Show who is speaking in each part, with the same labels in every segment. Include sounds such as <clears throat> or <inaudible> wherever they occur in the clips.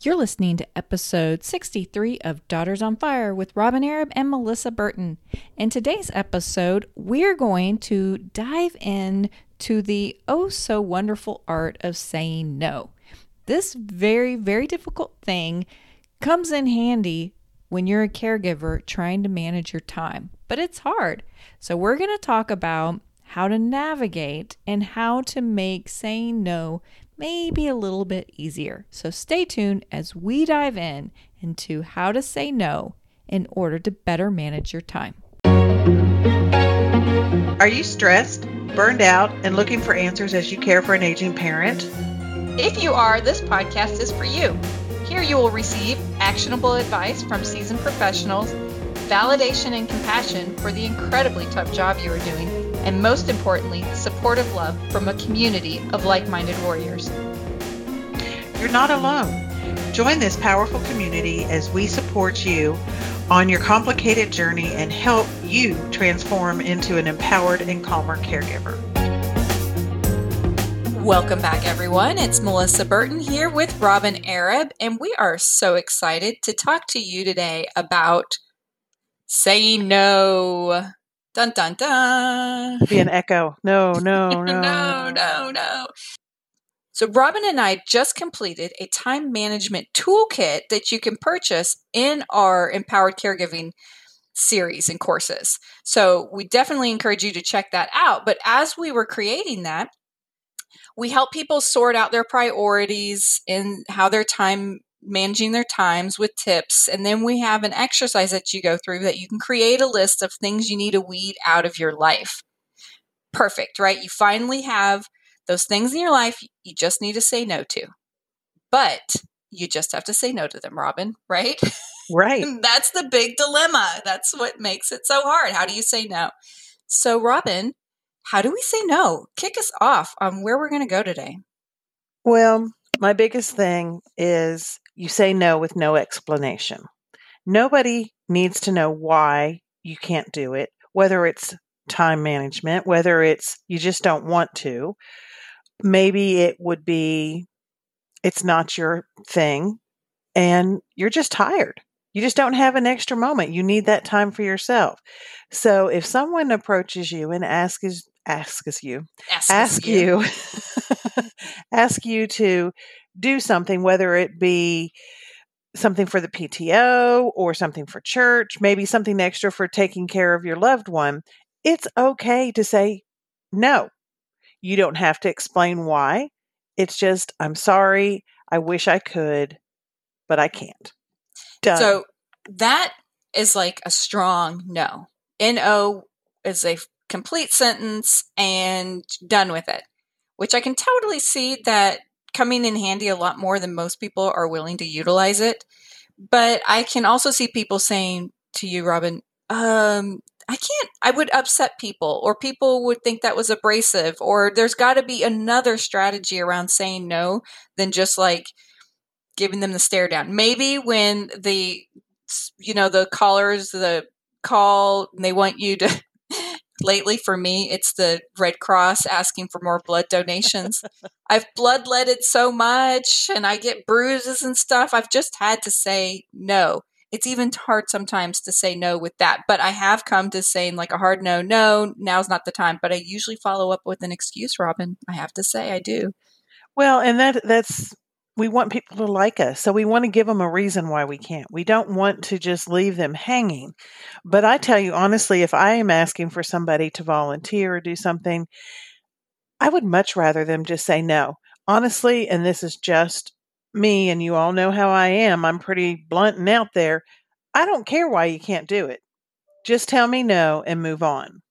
Speaker 1: You're listening to episode 63 of Daughters on Fire with Robyn Arab and Melissa Burton. In today's episode, we're going to dive in to the oh so wonderful art of saying no. This very, very difficult thing comes in handy when you're a caregiver trying to manage your time, but it's hard. So, we're going to talk about how to navigate and how to make saying no maybe a little bit easier. So stay tuned as we dive in into how to say no in order to better manage your time.
Speaker 2: Are you stressed, burned out, and looking for answers as you care for an aging parent?
Speaker 3: If you are, this podcast is for you. Here you will receive actionable advice from seasoned professionals, validation and compassion for the incredibly tough job you are doing and most importantly, supportive love from a community of like minded warriors.
Speaker 2: You're not alone. Join this powerful community as we support you on your complicated journey and help you transform into an empowered and calmer caregiver.
Speaker 3: Welcome back, everyone. It's Melissa Burton here with Robyn Arab, and we are so excited to talk to you today about saying no. Dun dun dun.
Speaker 2: Be an echo. No, <laughs> no, no.
Speaker 3: no, no, no. So, Robyn and I just completed a time management toolkit that you can purchase in our Empowered Caregiving series and courses. So, we definitely encourage you to check that out. But as we were creating that, we help people sort out their priorities and how their time managing their times with tips. And then we have an exercise that you go through that you can create a list of things you need to weed out of your life. Perfect, right? You finally have those things in your life you just need to say no to. But you just have to say no to them, Robyn, right? <laughs>
Speaker 2: Right.
Speaker 3: That's the big dilemma. That's what makes it so hard. How do you say no? So, Robyn, how do we say no? Kick us off on where we're going to go today.
Speaker 2: Well, my biggest thing is you say no with no explanation. Nobody needs to know why you can't do it, whether it's time management, whether it's you just don't want to. Maybe it would be it's not your thing and you're just tired. You just don't have an extra moment. You need that time for yourself. So if someone approaches you and asks asks you
Speaker 3: Asks
Speaker 2: ask
Speaker 3: you.
Speaker 2: you <laughs> ask you to do something whether it be something for the PTO or something for church, maybe something extra for taking care of your loved one, it's okay to say no. You don't have to explain why. It's just, I'm sorry. I wish I could, but I can't. Done.
Speaker 3: So that is like a strong no. No is a complete sentence and done with it, which I can totally see that coming in handy a lot more than most people are willing to utilize it. But I can also see people saying to you, Robyn, um, I can't, I would upset people, or people would think that was abrasive, or there's got to be another strategy around saying no than just like giving them the stare down. Maybe when the, you know, the callers, the call, and they want you to lately for me it's the red cross asking for more blood donations. <laughs> I've bloodletted so much and i get bruises and stuff. I've just had to say no. It's even hard sometimes to say no with that but i have come to saying like a hard no no now's not the time. But i usually follow up with an excuse robyn i have to say i do.
Speaker 2: Well, and that that's we want people to like us. So we want to give them a reason why we can't. We don't want to just leave them hanging. But I tell you honestly, if I am asking for somebody to volunteer or do something, I would much rather them just say no. Honestly, and this is just me, and you all know how I am. I'm pretty blunt and out there. I don't care why you can't do it. Just tell me no and move on.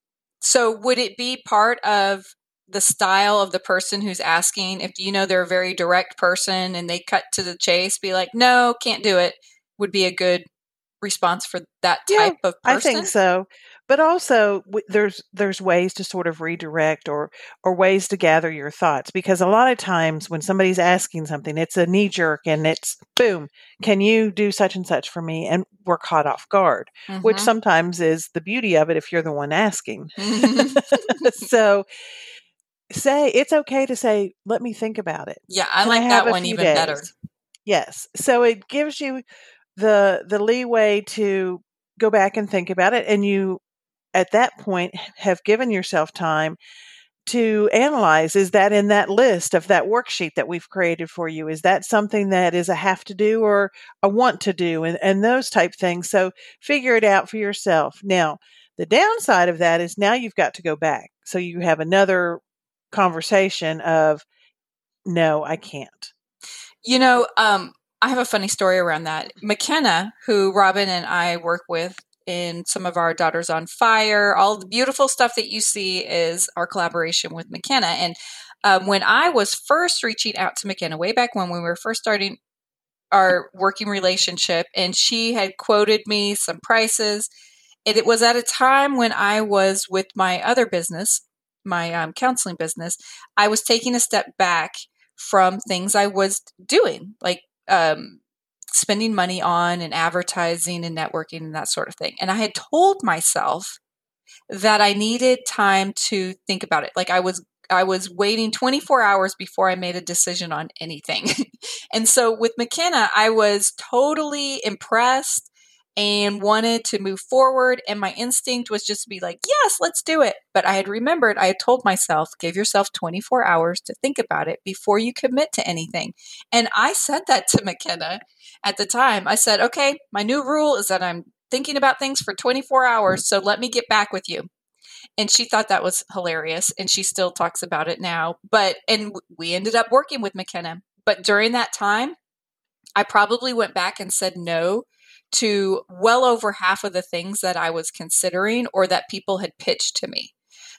Speaker 3: so would it be part of the style of the person who's asking if you know they're a very direct person and they cut to the chase be like no can't do it would be a good response for that
Speaker 2: Yeah,
Speaker 3: type of person.
Speaker 2: I think so. But also w- there's there's ways to sort of redirect or or ways to gather your thoughts because a lot of times when somebody's asking something it's a knee jerk and it's boom can you do such and such for me and we're caught off guard which
Speaker 3: Mhm.
Speaker 2: sometimes is the beauty of it if you're the one asking.
Speaker 3: Mhm. <laughs>
Speaker 2: so say it's okay to say let me think about it.
Speaker 3: yeah i
Speaker 2: Can
Speaker 3: like
Speaker 2: have
Speaker 3: that one even better?
Speaker 2: Yes. So it gives you the the leeway to go back and think about it and you at that point have given yourself time to analyze is that in that list of that worksheet that we've created for you is that something that is a have to do or a want to do and, and those type things so figure it out for yourself now the downside of that is now you've got to go back so you have another conversation of no i can't
Speaker 3: You know, um, I have a funny story around that. McKenna, who Robyn and I work with in some of our Daughters on Fire, all the beautiful stuff that you see is our collaboration with McKenna. And um, when I was first reaching out to McKenna, way back when we were first starting our working relationship, and she had quoted me some prices. And it was at a time when I was with my other business, my um, counseling business. I was taking a step back from things I was doing, like um, spending money on and advertising and networking and that sort of thing. And I had told myself that I needed time to think about it. Like I was I was waiting 24 hours before I made a decision on anything. <laughs> and so with McKenna, I was totally impressed and wanted to move forward. And my instinct was just to be like, yes, let's do it. But I had remembered, I had told myself, give yourself 24 hours to think about it before you commit to anything. And I said that to <laughs> McKenna at the time. I said, okay, my new rule is that I'm thinking about things for 24 hours. So let me get back with you. And she thought that was hilarious. And she still talks about it now. But, and we ended up working with McKenna. But during that time, I probably went back and said no to well over half of the things that I was considering or that people had pitched to me.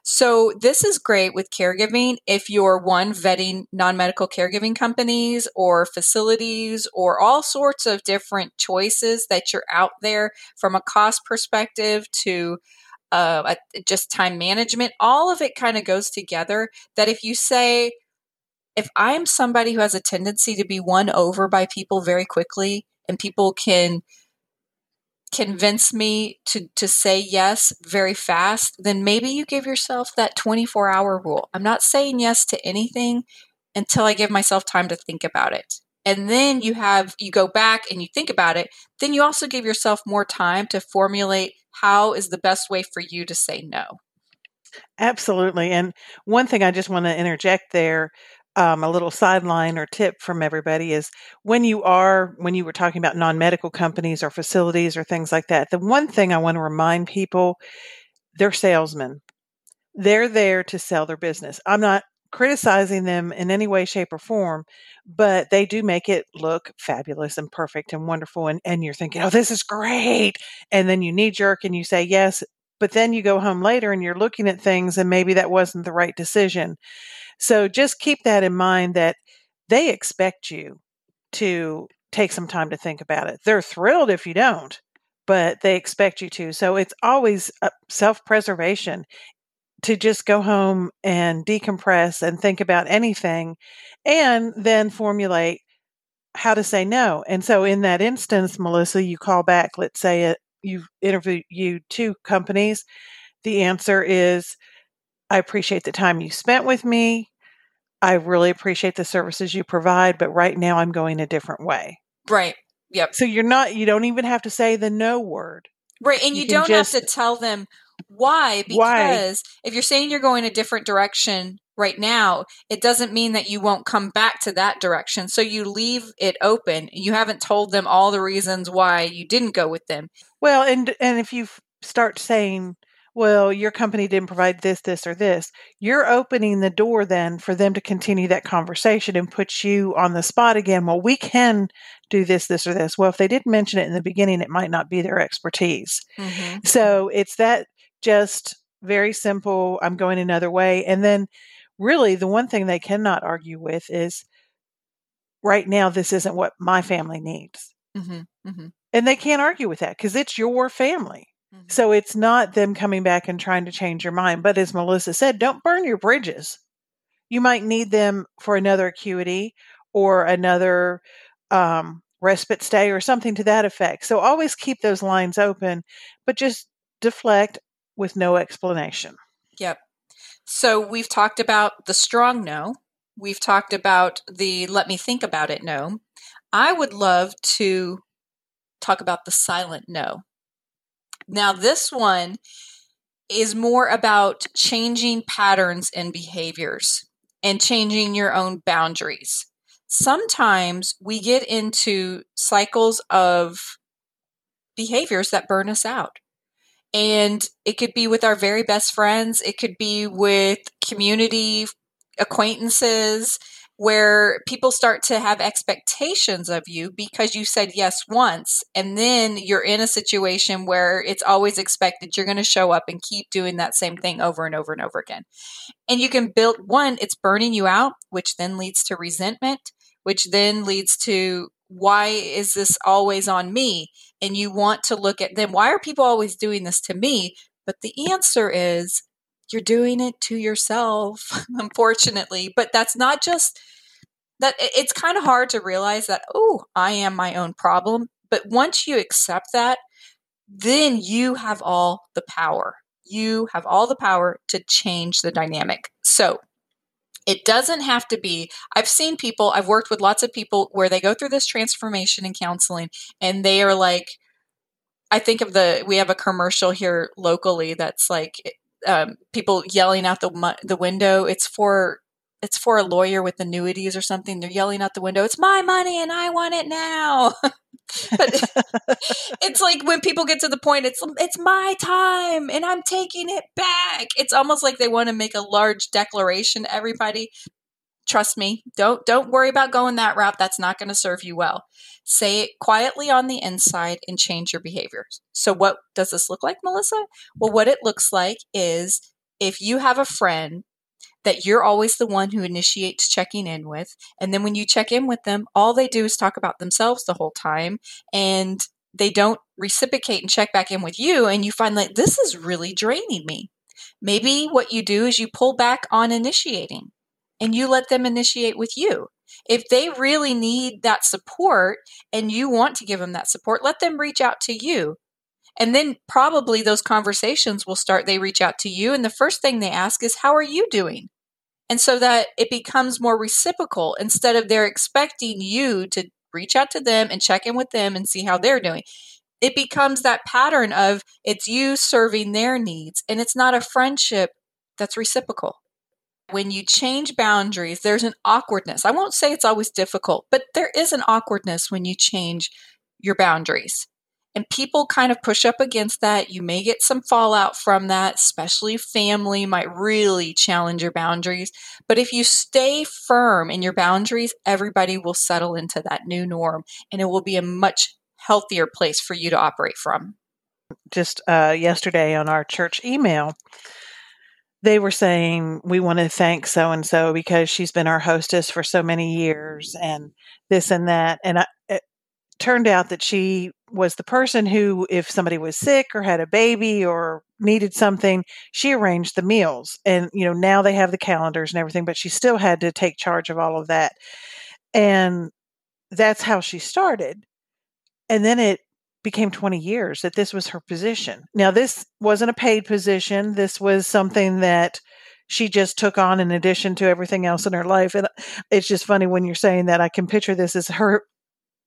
Speaker 3: So, this is great with caregiving if you're one vetting non medical caregiving companies or facilities or all sorts of different choices that you're out there from a cost perspective to uh, just time management. All of it kind of goes together. That if you say, if I'm somebody who has a tendency to be won over by people very quickly and people can convince me to to say yes very fast, then maybe you give yourself that 24 hour rule. I'm not saying yes to anything until I give myself time to think about it. And then you have you go back and you think about it, then you also give yourself more time to formulate how is the best way for you to say no.
Speaker 2: Absolutely. And one thing I just want to interject there um, a little sideline or tip from everybody is when you are when you were talking about non-medical companies or facilities or things like that the one thing i want to remind people they're salesmen. They're there to sell their business. I'm not criticizing them in any way shape or form but they do make it look fabulous and perfect and wonderful and, and you're thinking oh this is great and then you knee jerk and you say yes but then you go home later and you're looking at things and maybe that wasn't the right decision so just keep that in mind that they expect you to take some time to think about it. They're thrilled if you don't, but they expect you to. So it's always self preservation to just go home and decompress and think about anything and then formulate how to say no. And so in that instance, Melissa, you call back, let's say it, you've interviewed two companies. The answer is, I appreciate the time you spent with me. I really appreciate the services you provide, but right now I'm going a different way.
Speaker 3: Right. Yep.
Speaker 2: So you're not, you don't even have to say the no word.
Speaker 3: Right. And you, you don't just, have to tell them why, because
Speaker 2: why?
Speaker 3: if you're saying you're going a different direction right now, it doesn't mean that you won't come back to that direction. So you leave it open. You haven't told them all the reasons why you didn't go with them.
Speaker 2: Well, and and if you start saying well, your company didn't provide this, this, or this, you're opening the door then for them to continue that conversation and put you on the spot again. Well, we can do this, this, or this. Well, if they didn't mention it in the beginning, it might not be their expertise. Mm-hmm. So it's that just very simple. I'm going another way. And then, really, the one thing they cannot argue with is right now, this isn't what my family needs. Mm-hmm. Mm-hmm. And they can't argue with that because it's your family. Mm-hmm. So it's not them coming back and trying to change your mind. But as Melissa said, don't burn your bridges. You might need them for another acuity or another um, respite stay or something to that effect. So always keep those lines open, but just deflect with no explanation.
Speaker 3: Yep. So we've talked about the strong no. We've talked about the let me think about it no. I would love to talk about the silent no. Now, this one is more about changing patterns and behaviors and changing your own boundaries. Sometimes we get into cycles of behaviors that burn us out. And it could be with our very best friends, it could be with community acquaintances, where people start to have expectations of you because you said yes once and then you're in a situation where it's always expected you're going to show up and keep doing that same thing over and over and over again. And you can build one, it's burning you out, which then leads to resentment, which then leads to why is this always on me? And you want to look at them. Why are people always doing this to me? But the answer is you're doing it to yourself, <laughs> unfortunately. But that's not just that it's kind of hard to realize that, oh, I am my own problem. But once you accept that, then you have all the power. You have all the power to change the dynamic. So it doesn't have to be. I've seen people, I've worked with lots of people where they go through this transformation in counseling and they are like, I think of the, we have a commercial here locally that's like, um, people yelling out the the window. It's for it's for a lawyer with annuities or something. They're yelling out the window. It's my money and I want it now. <laughs> but <laughs> it's like when people get to the point, it's it's my time and I'm taking it back. It's almost like they want to make a large declaration to everybody trust me don't don't worry about going that route. That's not going to serve you well. Say it quietly on the inside and change your behaviors so what does this look like melissa? Well what it looks like is if you have a friend that you're always the one who initiates checking in with and then when you check in with them all they do is talk about themselves the whole time and they don't reciprocate and check back in with you and you find like this is really draining me. Maybe what you do is you pull back on initiating and you let them initiate with you. If they really need that support and you want to give them that support, let them reach out to you. And then probably those conversations will start. They reach out to you, and the first thing they ask is, How are you doing? And so that it becomes more reciprocal instead of they're expecting you to reach out to them and check in with them and see how they're doing. It becomes that pattern of it's you serving their needs, and it's not a friendship that's reciprocal when you change boundaries, there's an awkwardness. I won't say it's always difficult, but there is an awkwardness when you change your boundaries. And people kind of push up against that. You may get some fallout from that, especially family might really challenge your boundaries. But if you stay firm in your boundaries, everybody will settle into that new norm and it will be a much healthier place for you to operate from.
Speaker 2: Just uh, yesterday on our church email, they were saying we want to thank so and so because she's been our hostess for so many years and this and that and I, it turned out that she was the person who if somebody was sick or had a baby or needed something she arranged the meals. And you know now they have the calendars and everything but she still had to take charge of all of that. And that's how she started. And then it became 20 years that this was her position. Now, this wasn't a paid position. This was something that she just took on in addition to everything else in her life. And it's just funny when you're saying that, I can picture this as her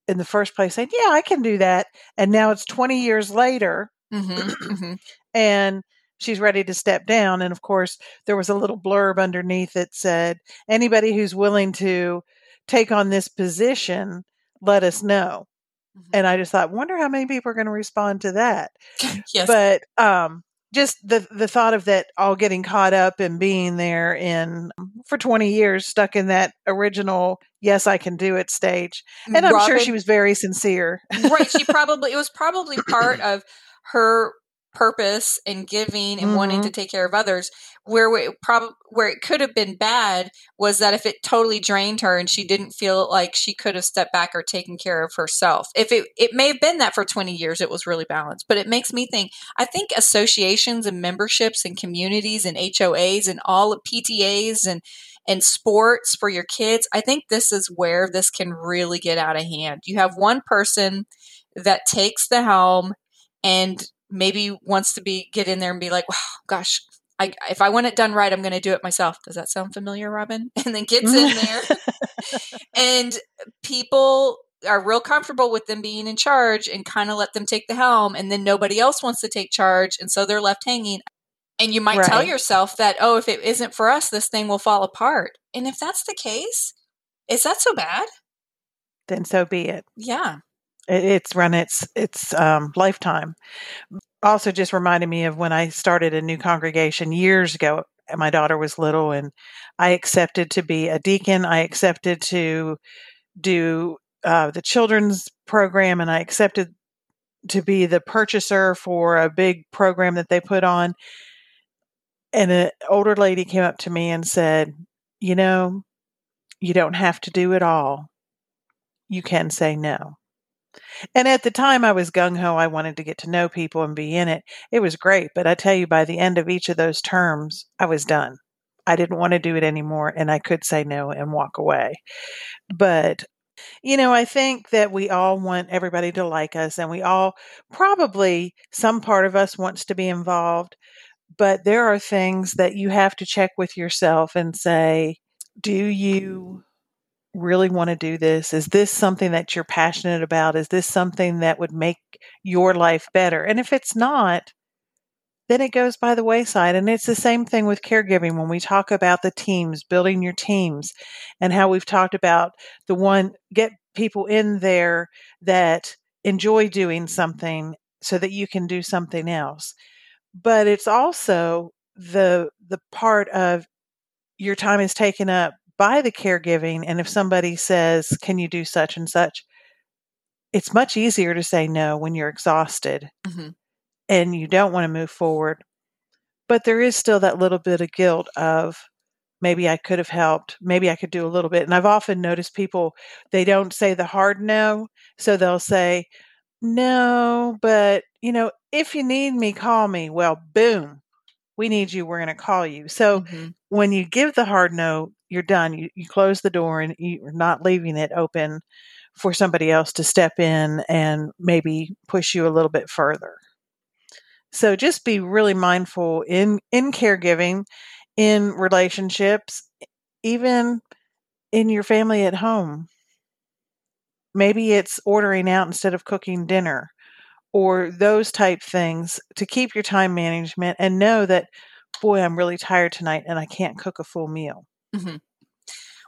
Speaker 2: in the first place saying, Yeah, I can do that. And now it's 20 years later. Mm-hmm, mm-hmm. <clears throat> And she's ready to step down. And of course, there was a little blurb underneath that said, Anybody who's willing to take on this position, let us know. Mm-hmm. And I just thought, wonder how many people are going to respond to that. <laughs>
Speaker 3: yes.
Speaker 2: But um, just the the thought of that all getting caught up and being there in for 20 years stuck in that original yes i can do it stage and i'm Robyn, sure she was very sincere
Speaker 3: right she probably it was probably part <laughs> of her purpose and giving and mm-hmm. wanting to mm-hmm. take care of others where it probably where it could have been bad was that if it totally drained her and she didn't feel like she could have stepped back or taken care of herself if it it may have been that for 20 years it was really balanced but it makes me think i think associations and memberships and communities and hoas and all of ptas and and sports for your kids i think this is where this can really get out of hand you have one person that takes the helm and maybe wants to be get in there and be like, wow, gosh, I, if I want it done right, I'm going to do it myself. Does that sound familiar, Robyn? <laughs> And then gets in there, <laughs> and people are real comfortable with them being in charge and kind of let them take the helm and then nobody else wants to take charge and so they're left hanging and you might right. tell yourself that oh if it isn't for us this thing will fall apart and if that's the case is that so bad
Speaker 2: then so be it
Speaker 3: yeah
Speaker 2: it's run its its um, lifetime also just reminded me of when i started a new congregation years ago my daughter was little and i accepted to be a deacon i accepted to do uh, the children's program and I accepted to be the purchaser for a big program that they put on. And an older lady came up to me and said, You know, you don't have to do it all. You can say no. And at the time, I was gung ho. I wanted to get to know people and be in it. It was great. But I tell you, by the end of each of those terms, I was done. I didn't want to do it anymore, and I could say no and walk away. But you know, I think that we all want everybody to like us, and we all probably some part of us wants to be involved, but there are things that you have to check with yourself and say, do you really want to do this? Is this something that you're passionate about? Is this something that would make your life better? And if it's not, then it goes by the wayside. And it's the same thing with caregiving when we talk about the teams, building your teams, and how we've talked about the one, get people in there that enjoy doing something so that you can do something else. But it's also the the part of your time is taken up by the caregiving and if somebody says can you do such and such it's much easier to say no when you're exhausted mm-hmm and you don't want to move forward. But there is still that little bit of guilt of maybe I could have helped, maybe I could do a little bit. And I've often noticed people, they don't say the hard no. So they'll say, no, but you know, if you need me, call me. Well, boom, we need you. We're going to call you. So mm-hmm. when you give the hard no, you're done. You, you close the door and you're not leaving it open for somebody else to step in and maybe push you a little bit further. So just be really mindful in in caregiving, in relationships, even in your family at home. Maybe it's ordering out instead of cooking dinner or those type things to keep your time management and know that boy, I'm really tired tonight and I can't cook a full meal. Mm-hmm.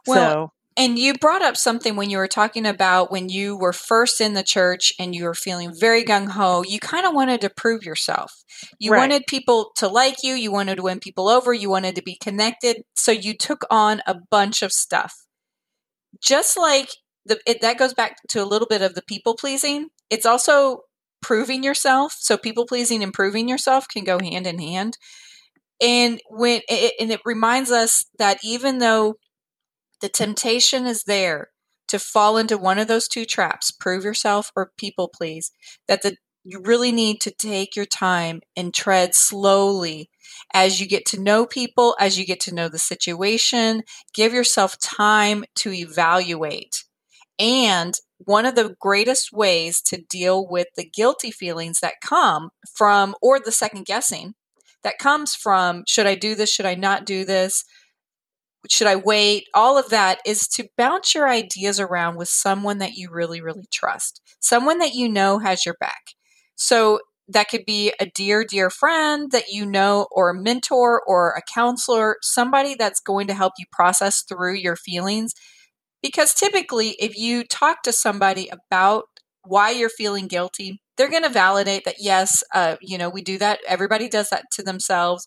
Speaker 3: Well, so, and you brought up something when you were talking about when you were first in the church and you were feeling very gung ho. You kind of wanted to prove yourself. You right. wanted people to like you. You wanted to win people over. You wanted to be connected. So you took on a bunch of stuff. Just like the, it, that goes back to a little bit of the people pleasing. It's also proving yourself. So people pleasing and proving yourself can go hand in hand. And when it, and it reminds us that even though the temptation is there to fall into one of those two traps prove yourself or people please that the you really need to take your time and tread slowly. As you get to know people as you get to know the situation give yourself time to evaluate. And one of the greatest ways to deal with the guilty feelings that come from or the second guessing that comes from should i do this should i not do this should I wait? All of that is to bounce your ideas around with someone that you really, really trust, someone that you know has your back. So that could be a dear, dear friend that you know, or a mentor, or a counselor, somebody that's going to help you process through your feelings. Because typically, if you talk to somebody about why you're feeling guilty, they're going to validate that, yes, uh, you know, we do that. Everybody does that to themselves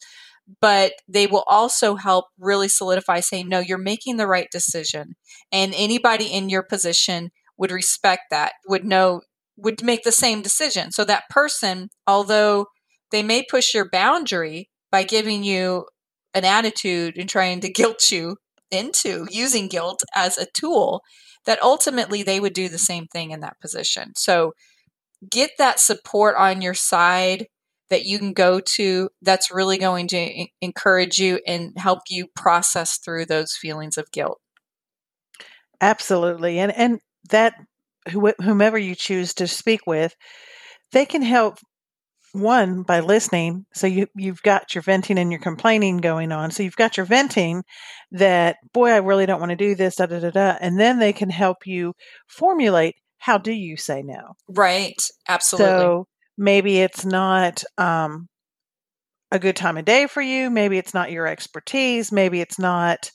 Speaker 3: but they will also help really solidify saying, no, you're making the right decision. And anybody in your position would respect that, would know, would make the same decision. So that person, although they may push your boundary by giving you an attitude and trying to <laughs> guilt you into using guilt as a tool, that ultimately they would do the same thing in that position. So get that support on your side that you can go to that's really going to encourage you and help you process through those feelings of guilt.
Speaker 2: Absolutely. And and that whomever you choose to speak with, they can help one by listening so you you've got your venting and your complaining going on so you've got your venting that boy i really don't want to do this da da da da and then they can help you formulate how do you say no?
Speaker 3: Right. Absolutely.
Speaker 2: So maybe it's not um, a good time of day for you. Maybe it's not your expertise. Maybe it's not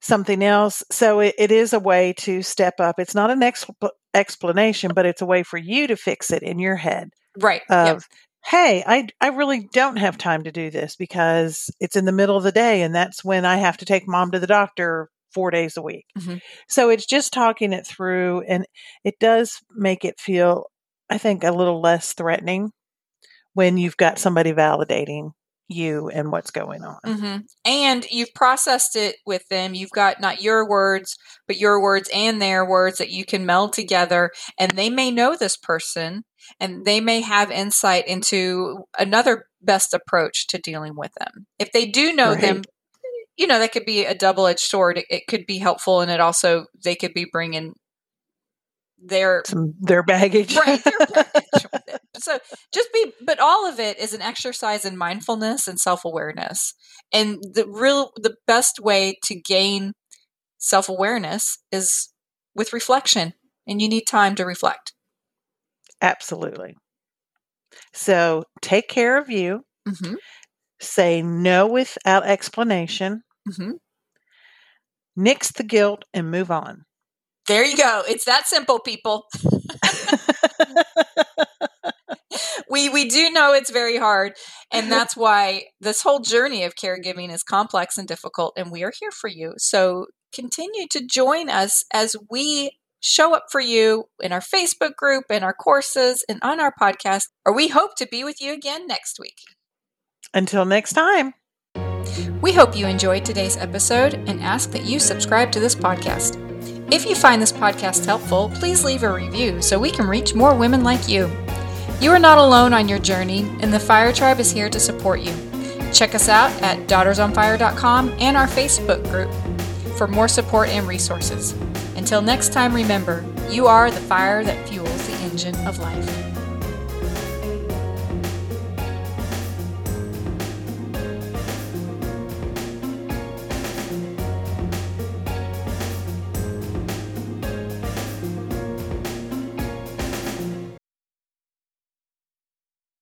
Speaker 2: something else. So it, it is a way to step up. It's not an expl- explanation, but it's a way for you to fix it in your head
Speaker 3: right.
Speaker 2: of,
Speaker 3: Yep.
Speaker 2: hey, I, I really don't have time to do this because it's in the middle of the day and that's when I have to take mom to the doctor four days a week.
Speaker 3: Mhm.
Speaker 2: So it's just talking it through and it does make it feel, I think, a little less threatening when you've got somebody validating you and what's going on.
Speaker 3: hmm And you've processed it with them. You've got not your words, but your words and their words that you can meld together. And they may know this person and they may have insight into another best approach to dealing with them. If they do know
Speaker 2: Right.
Speaker 3: them, you know, that could be a double edged sword. It, it could be helpful. And it also, they could be bringing their
Speaker 2: Some their baggage.
Speaker 3: right <laughs> their baggage so just be but all of it is an exercise in mindfulness and self-awareness and the real the best way to gain self-awareness is with reflection and you need time to reflect
Speaker 2: Absolutely. So take care of you.
Speaker 3: hmm
Speaker 2: Say no without explanation.
Speaker 3: Hmm
Speaker 2: Nix the guilt and move on.
Speaker 3: there you go. It's that simple people. <laughs> We we do know it's very hard and <laughs> that's why this whole journey of caregiving is complex and difficult and we are here for you. So continue to join us as we show up for you in our facebook group in our courses and on our podcast or we hope to be with you again next week.
Speaker 2: Until next time.
Speaker 3: We hope you enjoyed today's episode and ask that you subscribe to this podcast. If you find this podcast helpful, please leave a review so we can reach more women like you. You are not alone on your journey, and the Fire Tribe is here to support you. Check us out at daughtersonfire.com and our Facebook group for more support and resources. Until next time, remember, you are the fire that fuels the engine of life.